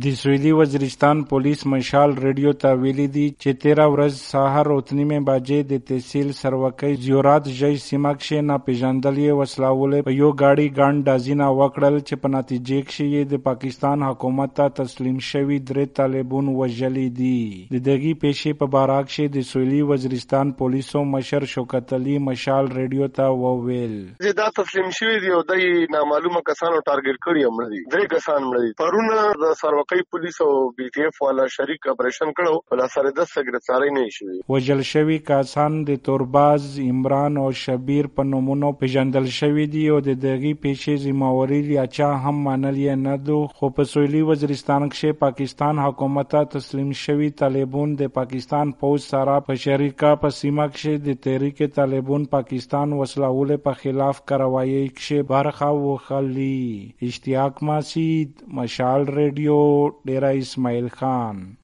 د سویلي Waziristan police Mashaal radio ته ویلي دي چې تیره ورځ سهار اوه نیمې بجې د تحصیل سروکۍ زیورات ژی سیمه کښې ناپېژندلې وسله په یو ګاډي ګڼ ډزونه وکړل چې په نتیجې کښې یې د پاکستان حکومت ته تسلیم شوي درې طالبون وژلي دي د دغې پیښې په باره کښې د سویلي وزیرستان پولیسو مشر شوکت علي مشال ریډیو ته وویل دا تسلیم شوي دي او دای نامعلومه کسانو ټارګټ کړي هم دي درې کسان مړ دي پرونه د سروکۍ سروکۍ پولیس او بي ټي اف والا شریک اپریشن کړو بل سره د سګرټاري نه شوی وجل شوی کسان د تورباز، عمران او شبیر په نومونو پیژندل شوی دی او د دغه پیښې ذمہواری یا چا هم منل یې نه دو. خو په سویلي وزیرستان کې پاکستان حکومت تسلیم شوی طالبون د پاکستان پوز سره په شریکا په سیمه کې د تحریک طالبون پاکستان وسله وسلهول په خلاف کاروایی کې برخه وخلی اشتیاق ماسید مشال ریډیو. ڈیرا اسماعیل خان